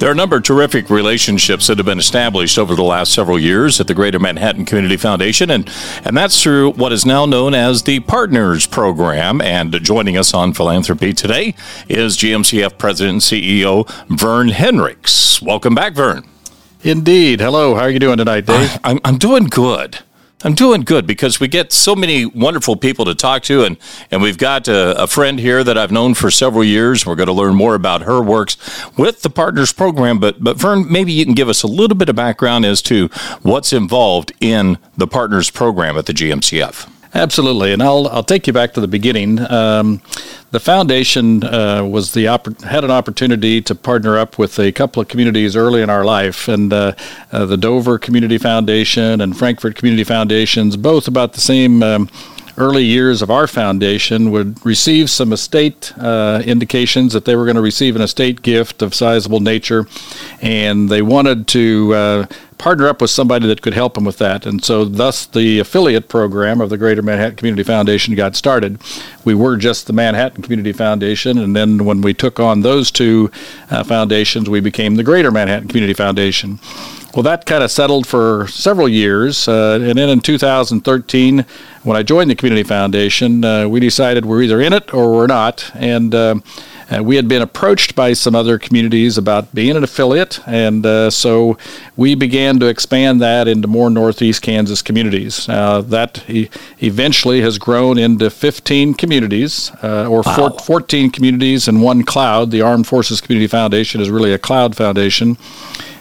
There are a number of terrific relationships that have been established over the last several years at the Greater Manhattan Community Foundation, and, and that's through what is now known as the Partners Program. And joining us on Philanthropy today is GMCF President and CEO Vern Henricks. Welcome back, Vern. Indeed. Hello. How are you doing tonight, Dave? I'm, I'm doing good. I'm doing good because we get so many wonderful people to talk to, and, and we've got a, a, friend here that I've known for several years. We're going to learn more about her works with the Partners Program. But, but Vern, maybe you can give us a little bit of background as to what's involved in the Partners Program at the GMCF. Absolutely, and I'll I'll take you back to the beginning. Um, the foundation uh, was the oppor- had an opportunity to partner up with a couple of communities early in our life, and uh, uh, the Dover Community Foundation and Frankfort Community Foundations, both about the same. Um, early years of our foundation would receive some estate uh, indications that they were going to receive an estate gift of sizable nature, and they wanted to uh, partner up with somebody that could help them with that. And so, thus, the affiliate program of the Greater Manhattan Community Foundation got started. We were just the Manhattan Community Foundation, and then when we took on those two uh, foundations, we became the Greater Manhattan Community Foundation. Well, that kind of settled for several years. Uh, and then in 2013, when I joined the Community Foundation, uh, we decided we're either in it or we're not. And uh, uh we had been approached by some other communities about being an affiliate. And uh, so we began to expand that into more Northeast Kansas communities. Uh, that e- eventually has grown into 15 communities or wow. 14 communities in one cloud. The Armed Forces Community Foundation is really a cloud foundation.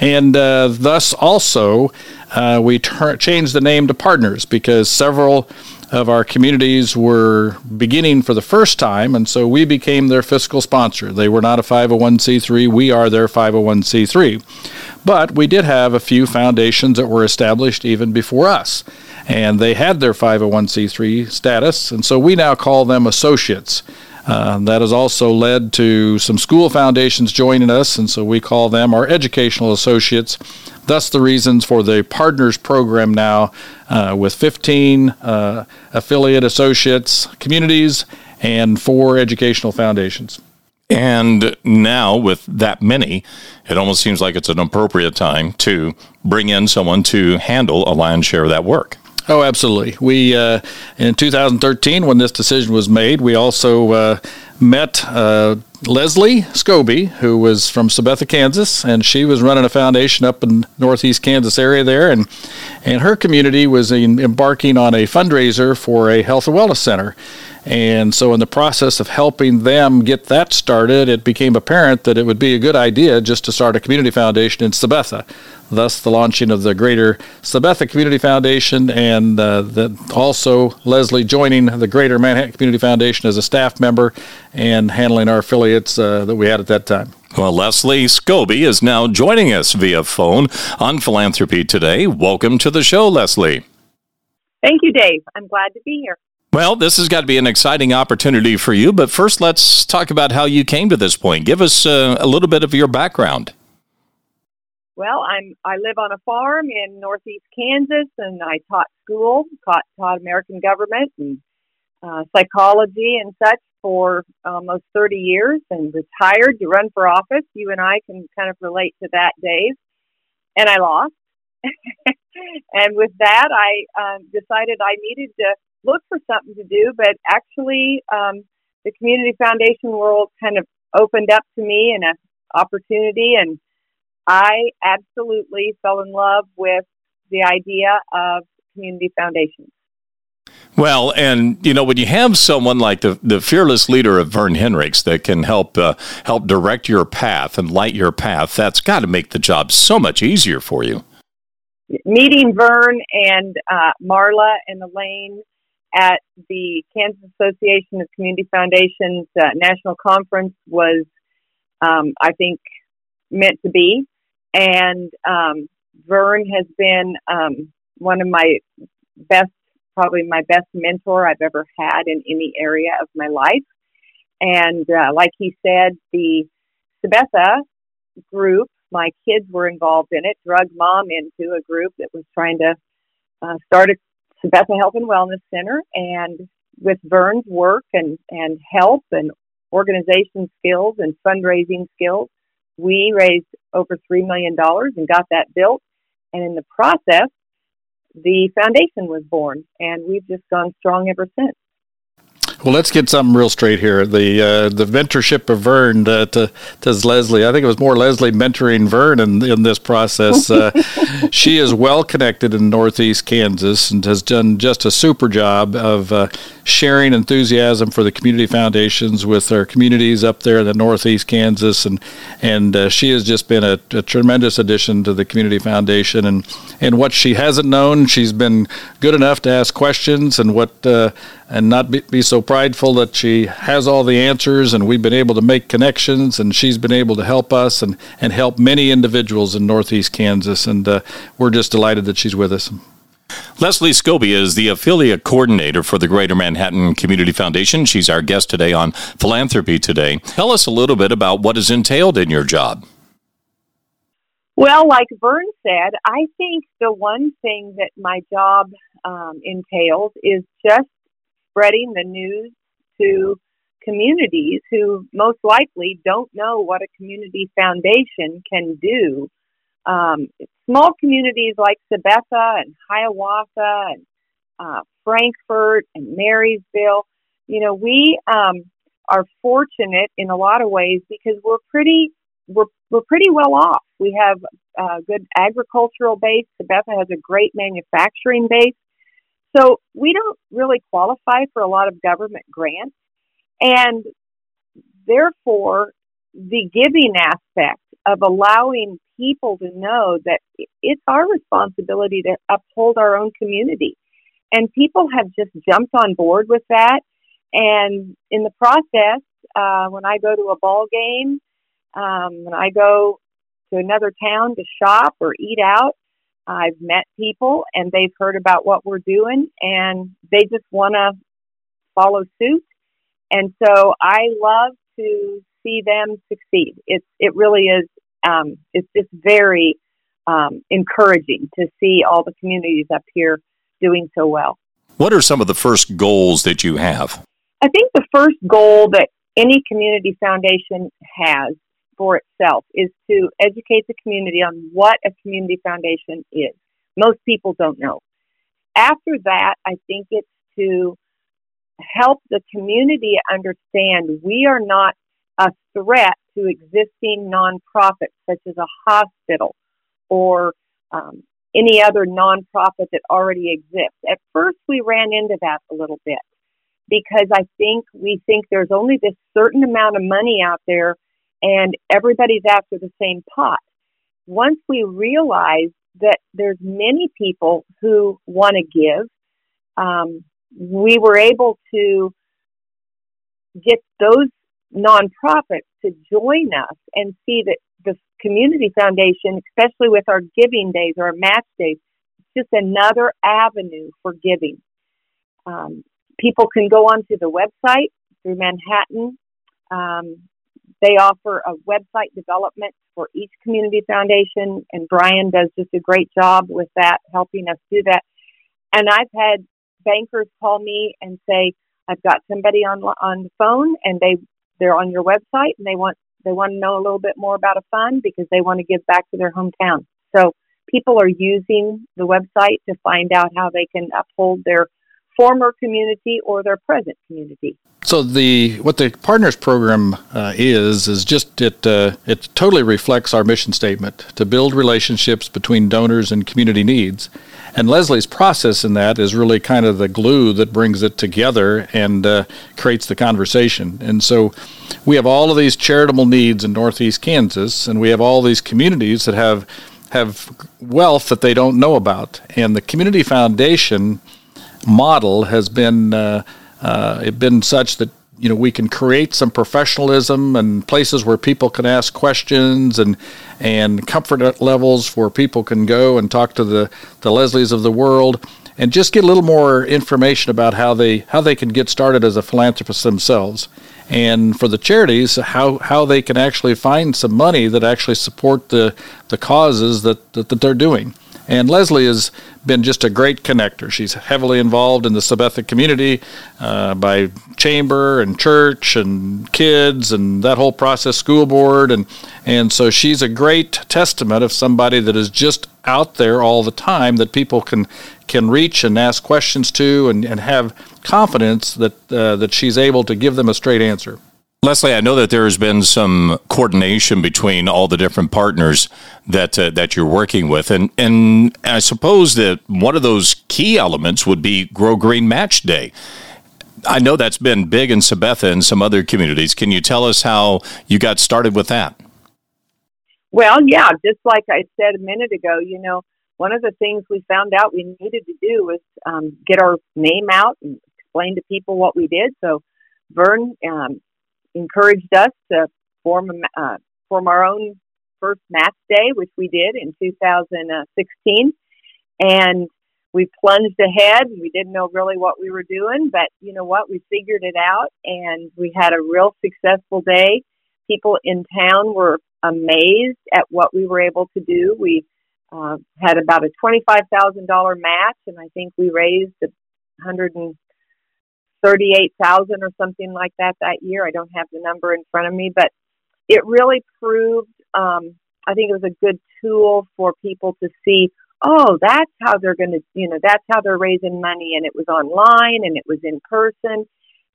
And uh, thus also, uh, we ter- changed the name to Partners because several of our communities were beginning for the first time, and so we became their fiscal sponsor. They were not a 501c3, we are their 501c3. But we did have a few foundations that were established even before us, and they had their 501c3 status, and so we now call them associates. Uh, that has also led to some school foundations joining us, and so we call them our educational associates. Thus, the reasons for the Partners Program now uh, with 15 uh, affiliate associates, communities, and four educational foundations. And now, with that many, it almost seems like it's an appropriate time to bring in someone to handle a lion's share of that work. Oh, absolutely. We uh, in 2013, when this decision was made, we also uh, met uh, Leslie Scoby, who was from Sabetha, Kansas, and she was running a foundation up in northeast Kansas area there, and and her community was in, embarking on a fundraiser for a health and wellness center. And so, in the process of helping them get that started, it became apparent that it would be a good idea just to start a community foundation in Sabetha thus the launching of the Greater Sabetha Community Foundation, and uh, also Leslie joining the Greater Manhattan Community Foundation as a staff member and handling our affiliates uh, that we had at that time. Well, Leslie Scoby is now joining us via phone on Philanthropy Today. Welcome to the show, Leslie. Thank you, Dave. I'm glad to be here. Well, this has got to be an exciting opportunity for you, but first let's talk about how you came to this point. Give us uh, a little bit of your background. Well, I'm I live on a farm in northeast Kansas, and I taught school, taught taught American government and uh, psychology and such for almost 30 years, and retired to run for office. You and I can kind of relate to that, Dave. And I lost. and with that, I um, decided I needed to look for something to do. But actually, um, the community foundation world kind of opened up to me and an opportunity and I absolutely fell in love with the idea of community foundations. Well, and you know when you have someone like the the fearless leader of Vern Henricks that can help uh, help direct your path and light your path, that's got to make the job so much easier for you. Meeting Vern and uh, Marla and Elaine at the Kansas Association of Community Foundations uh, national conference was, um, I think, meant to be. And um, Vern has been um, one of my best probably my best mentor I've ever had in any area of my life. And uh, like he said, the Sabetha group, my kids were involved in it, drug mom into a group that was trying to uh, start a Sabetha Health and Wellness Center. And with Vern's work and, and help and organization skills and fundraising skills, we raised over $3 million and got that built. And in the process, the foundation was born, and we've just gone strong ever since. Well, let's get something real straight here. The uh, the mentorship of Vern uh, to, to Leslie. I think it was more Leslie mentoring Vern in, in this process. Uh, she is well connected in Northeast Kansas and has done just a super job of uh, sharing enthusiasm for the community foundations with our communities up there in the Northeast Kansas, and and uh, she has just been a, a, tremendous addition to the community foundation. And and what she hasn't known, she's been good enough to ask questions, and what uh, and not be, be so prideful that she has all the answers. And we've been able to make connections, and she's been able to help us and and help many individuals in Northeast Kansas. And uh, we're just delighted that she's with us. Leslie Scoby is the affiliate coordinator for the Greater Manhattan Community Foundation. She's our guest today on Philanthropy Today. Tell us a little bit about what is entailed in your job. Well, like Vern said, I think the one thing that my job um, entails is just spreading the news to communities who most likely don't know what a community foundation can do um, small communities like Sabetha and Hiawatha and uh, Frankfort and Marysville, you know, we um, are fortunate in a lot of ways because we're pretty we're we're pretty well off. We have a good agricultural base. Sabetha has a great manufacturing base, so we don't really qualify for a lot of government grants, and therefore the giving aspect of allowing people to know that it's our responsibility to uphold our own community. And people have just jumped on board with that. And in the process, uh, when I go to a ball game, um, when I go to another town to shop or eat out, I've met people and they've heard about what we're doing and they just want to follow suit. And so I love to see them succeed. It's it really is um, it's just very um, encouraging to see all the communities up here doing so well. What are some of the first goals that you have? I think the first goal that any community foundation has for itself is to educate the community on what a community foundation is. Most people don't know. After that, I think it's to help the community understand we are not a threat to existing nonprofits such as a hospital or um, any other nonprofit that already exists. At first, we ran into that a little bit because I think we think there's only this certain amount of money out there and everybody's after the same pot. Once we realize that there's many people who want to give, um, we were able to get those nonprofits to join us and see that the community foundation, especially with our giving days or our match days, it's just another avenue for giving. Um, people can go onto the website through Manhattan. Um, they offer a website development for each community foundation, and Brian does just a great job with that, helping us do that. And I've had bankers call me and say, I've got somebody on on the phone, and they they're on your website and they want they want to know a little bit more about a fund because they want to give back to their hometown. So people are using the website to find out how they can uphold their former community or their present community. So the what the partners program uh, is is just it uh, it totally reflects our mission statement to build relationships between donors and community needs, and Leslie's process in that is really kind of the glue that brings it together and uh, creates the conversation. And so we have all of these charitable needs in Northeast Kansas, and we have all these communities that have have wealth that they don't know about, and the community foundation model has been uh, uh, been such that you know we can create some professionalism and places where people can ask questions and and comfort levels where people can go and talk to the the Leslies of the world and just get a little more information about how they how they can get started as a philanthropist themselves. And for the charities how, how they can actually find some money that actually support the, the causes that, that, that they're doing. And Leslie has been just a great connector. She's heavily involved in the Sabetha community uh, by chamber and church and kids and that whole process, school board. And, and so she's a great testament of somebody that is just out there all the time that people can, can reach and ask questions to and, and have confidence that, uh, that she's able to give them a straight answer. Leslie, I know that there has been some coordination between all the different partners that uh, that you're working with, and and I suppose that one of those key elements would be Grow Green Match Day. I know that's been big in Sabetha and some other communities. Can you tell us how you got started with that? Well, yeah, just like I said a minute ago, you know, one of the things we found out we needed to do was um, get our name out and explain to people what we did. So Vern um, encouraged us to form a, uh, form our own first match day, which we did in 2016, and we plunged ahead. We didn't know really what we were doing, but you know what? We figured it out, and we had a real successful day. People in town were amazed at what we were able to do. We uh, had about a twenty-five thousand dollar match, and I think we raised a hundred and 38,000 or something like that that year. I don't have the number in front of me, but it really proved, um, I think it was a good tool for people to see, oh, that's how they're going to, you know, that's how they're raising money. And it was online and it was in person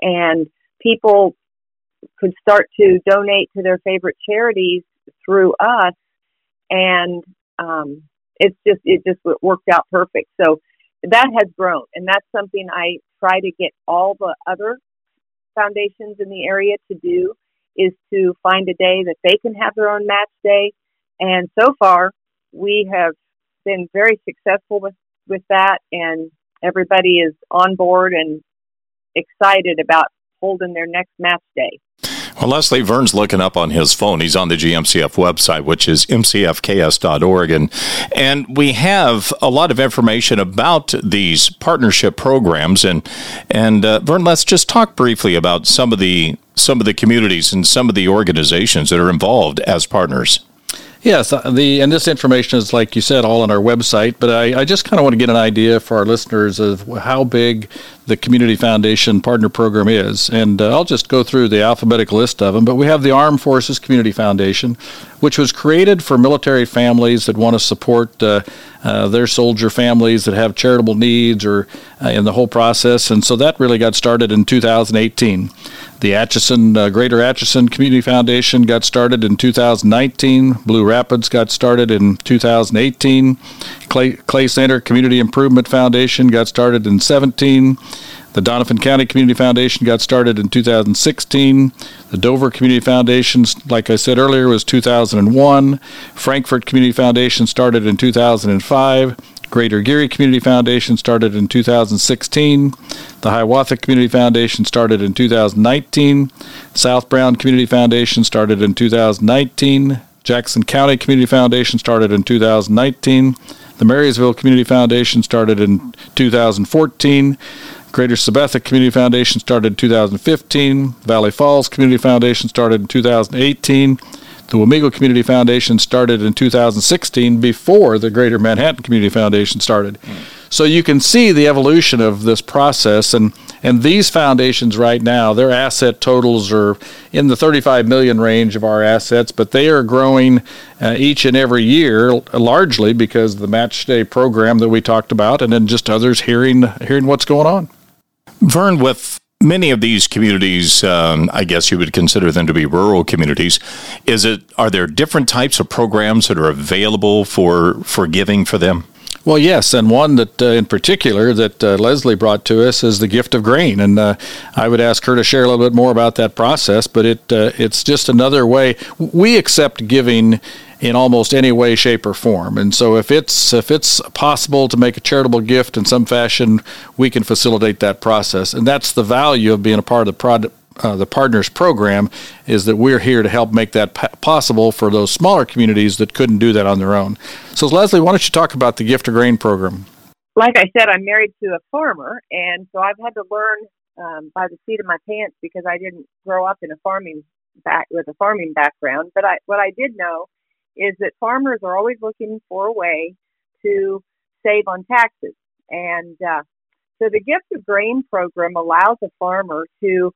and people could start to donate to their favorite charities through us. And, um, it's just, it just worked out perfect. So that has grown and that's something I try to get all the other foundations in the area to do is to find a day that they can have their own match day. And so far, we have been very successful with, with that, and everybody is on board and excited about holding their next match day. Well, Leslie Vern's looking up on his phone. He's on the GMCF website, which is mcfks.org. And, and we have a lot of information about these partnership programs. And, and uh, Vern, let's just talk briefly about some of the some of the communities and some of the organizations that are involved as partners. Yes, uh, the and this information is like you said, all on our website. But I, I just kind of want to get an idea for our listeners of how big the Community Foundation Partner Program is, and uh, I'll just go through the alphabetic list of them. But we have the Armed Forces Community Foundation, which was created for military families that want to support uh, uh, their soldier families that have charitable needs or uh, in the whole process, and so that really got started in 2018. The Atchison uh, Greater Atchison Community Foundation got started in 2019. Blue Rapids got started in 2018. Clay, Clay Center Community Improvement Foundation got started in 17. The Doniphan County Community Foundation got started in 2016. The Dover Community Foundation, like I said earlier, was 2001. Frankfort Community Foundation started in 2005. Greater Geary Community Foundation started in 2016. The Hiawatha Community Foundation started in 2019. South Brown Community Foundation started in 2019. Jackson County Community Foundation started in 2019. The Marysville Community Foundation started in 2014. Greater Sabetha Community Foundation started in 2015. Valley Falls Community Foundation started in 2018. The Wamego Community Foundation started in 2016 before the Greater Manhattan Community Foundation started. So you can see the evolution of this process and and these foundations right now their asset totals are in the 35 million range of our assets but they are growing uh, each and every year largely because of the match day program that we talked about and then just others hearing hearing what's going on. Vern with many of these communities, um, I guess you would consider them to be rural communities. Is it are there different types of programs that are available for for giving for them? Well, yes, and one that uh, in particular that uh, Leslie brought to us is the gift of grain, and uh, I would ask her to share a little bit more about that process. But it uh, it's just another way we accept giving in almost any way, shape, or form. And so, if it's if it's possible to make a charitable gift in some fashion, we can facilitate that process, and that's the value of being a part of the product uh, the partners program is that we're here to help make that p- possible for those smaller communities that couldn't do that on their own. So, Leslie, why don't you talk about the gift of grain program? like I said, I'm married to a farmer, and so I've had to learn um, by the seat of my pants because I didn't grow up in a farming back with a farming background. But I, what I did know is that farmers are always looking for a way to save on taxes, and uh, so the Gift of Grain program allows a farmer to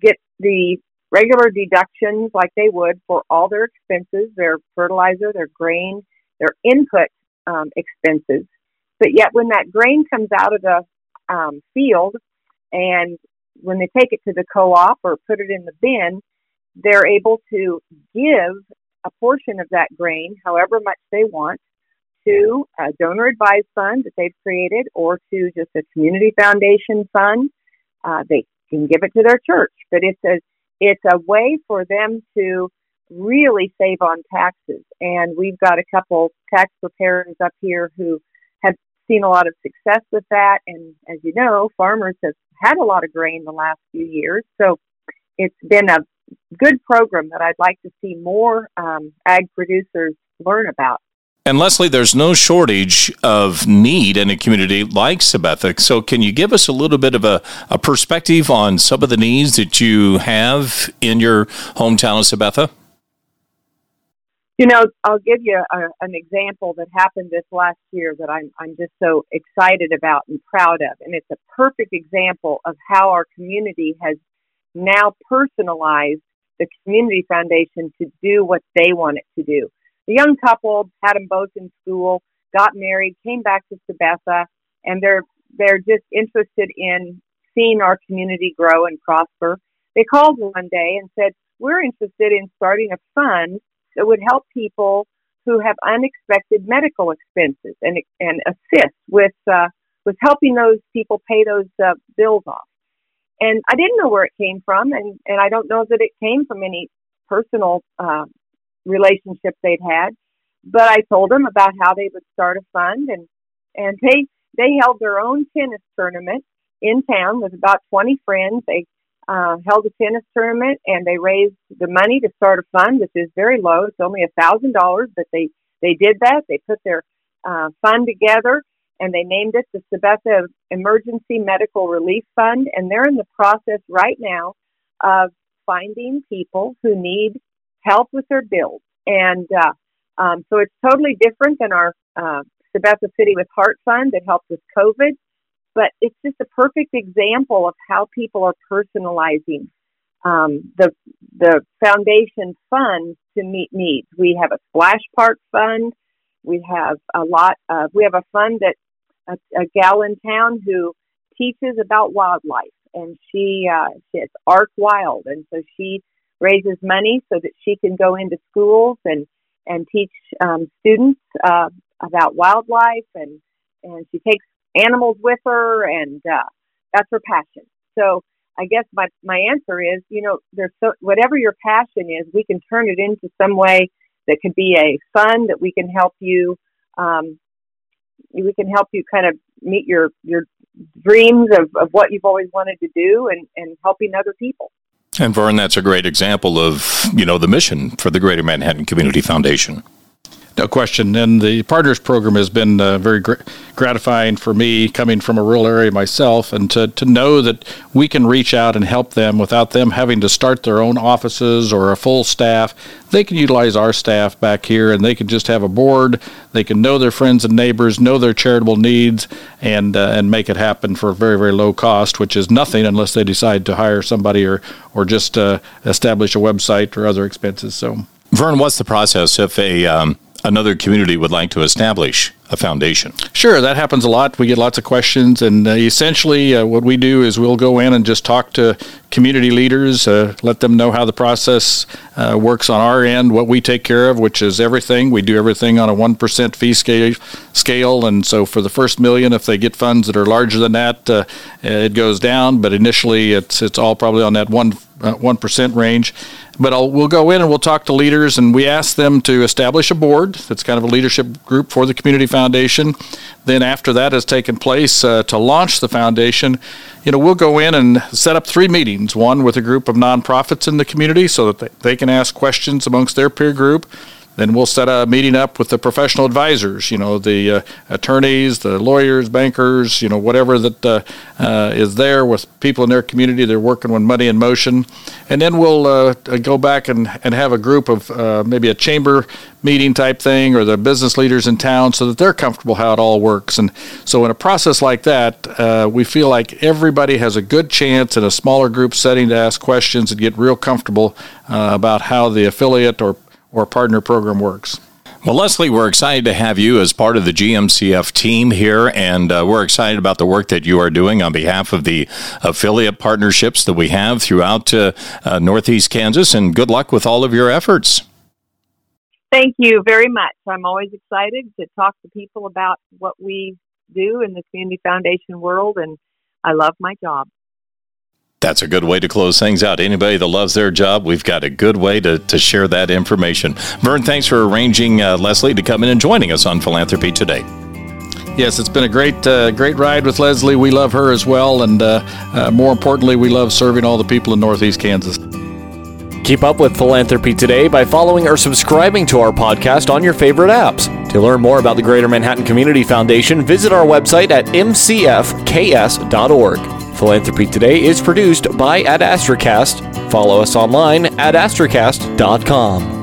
get the regular deductions like they would for all their expenses, their fertilizer, their grain, their input um, expenses. But yet, when that grain comes out of the um, field and when they take it to the co op or put it in the bin, they're able to give a portion of that grain, however much they want, to a donor advised fund that they've created or to just a community foundation fund. Uh, they can give it to their church, but it's a it's a way for them to really save on taxes. And we've got a couple tax preparers up here who have seen a lot of success with that. And as you know, farmers have had a lot of grain the last few years, so it's been a good program that I'd like to see more um, ag producers learn about. And Leslie, there's no shortage of need in a community like Sabetha. So, can you give us a little bit of a, a perspective on some of the needs that you have in your hometown of Sabetha? You know, I'll give you a, an example that happened this last year that I'm, I'm just so excited about and proud of. And it's a perfect example of how our community has now personalized the Community Foundation to do what they want it to do the young couple had them both in school, got married, came back to Sabetha, and they're they're just interested in seeing our community grow and prosper. They called one day and said, "We're interested in starting a fund that would help people who have unexpected medical expenses and and assist with uh, with helping those people pay those uh, bills off." And I didn't know where it came from, and and I don't know that it came from any personal uh, relationships they'd had. But I told them about how they would start a fund, and and they they held their own tennis tournament in town with about 20 friends. They uh, held a tennis tournament and they raised the money to start a fund, which is very low. It's only a thousand dollars, but they they did that. They put their uh, fund together and they named it the Sabetha Emergency Medical Relief Fund. And they're in the process right now of finding people who need help with their bills. And uh, um, so it's totally different than our uh, Sabetha City with Heart Fund that helped with COVID. But it's just a perfect example of how people are personalizing um, the the foundation fund to meet needs. We have a splash park fund. We have a lot. Of, we have a fund that a, a gal in town who teaches about wildlife, and she uh, it's Ark Wild, and so she raises money so that she can go into schools and and teach um, students uh, about wildlife and and she takes animals with her and uh, that's her passion. So I guess my my answer is you know there's so whatever your passion is we can turn it into some way that could be a fund that we can help you um, we can help you kind of meet your your dreams of, of what you've always wanted to do and, and helping other people. And Vern, that's a great example of, you know, the mission for the Greater Manhattan Community Foundation. No question. And the Partners Program has been uh, very gr- gratifying for me coming from a rural area myself and to, to know that we can reach out and help them without them having to start their own offices or a full staff. They can utilize our staff back here and they can just have a board. They can know their friends and neighbors, know their charitable needs, and, uh, and make it happen for a very, very low cost, which is nothing unless they decide to hire somebody or, or just uh, establish a website or other expenses. So, Vern, what's the process if a um another community would like to establish a foundation? Sure, that happens a lot. We get lots of questions, and uh, essentially, uh, what we do is we'll go in and just talk to community leaders, uh, let them know how the process uh, works on our end, what we take care of, which is everything. We do everything on a 1% fee scale, scale, and so for the first million, if they get funds that are larger than that, uh, it goes down, but initially, it's, it's all probably on that 1 uh, one range. But I'll, we'll go in and we'll talk to leaders, and we ask them to establish a board that's kind of a leadership group for the community foundation. Then, after that has taken place uh, to launch the foundation, you know, we'll go in and set up three meetings. One with a group of nonprofits in the community, so that they, they can ask questions amongst their peer group. Then we'll set a meeting up with the professional advisors, you know, the uh, attorneys, the lawyers, bankers, you know, whatever that uh, uh, is there with people in their community. They're working with Money in Motion. And then we'll uh, go back and, and have a group of uh, maybe a chamber meeting type thing or the business leaders in town so that they're comfortable how it all works. And so, in a process like that, uh, we feel like everybody has a good chance in a smaller group setting to ask questions and get real comfortable about how the affiliate or or partner program works. Well, Leslie, we're excited to have you as part of the GMCF team here, and uh, we're excited about the work that you are doing on behalf of the affiliate partnerships that we have throughout uh, uh, Northeast Kansas, and good luck with all of your efforts. Thank you very much. I'm always excited to talk to people about what we do in the Community Foundation world, and I love my job. That's a good way to close things out. Anybody that loves their job, we've got a good way to, to share that information. Vern, thanks for arranging uh, Leslie to come in and joining us on Philanthropy today. Yes, it's been a great, uh, great ride with Leslie. We love her as well, and uh, uh, more importantly, we love serving all the people in Northeast Kansas. Keep up with Philanthropy Today by following or subscribing to our podcast on your favorite apps. To learn more about the Greater Manhattan Community Foundation, visit our website at mcfks.org. Philanthropy Today is produced by Ad Astracast. Follow us online at astracast.com.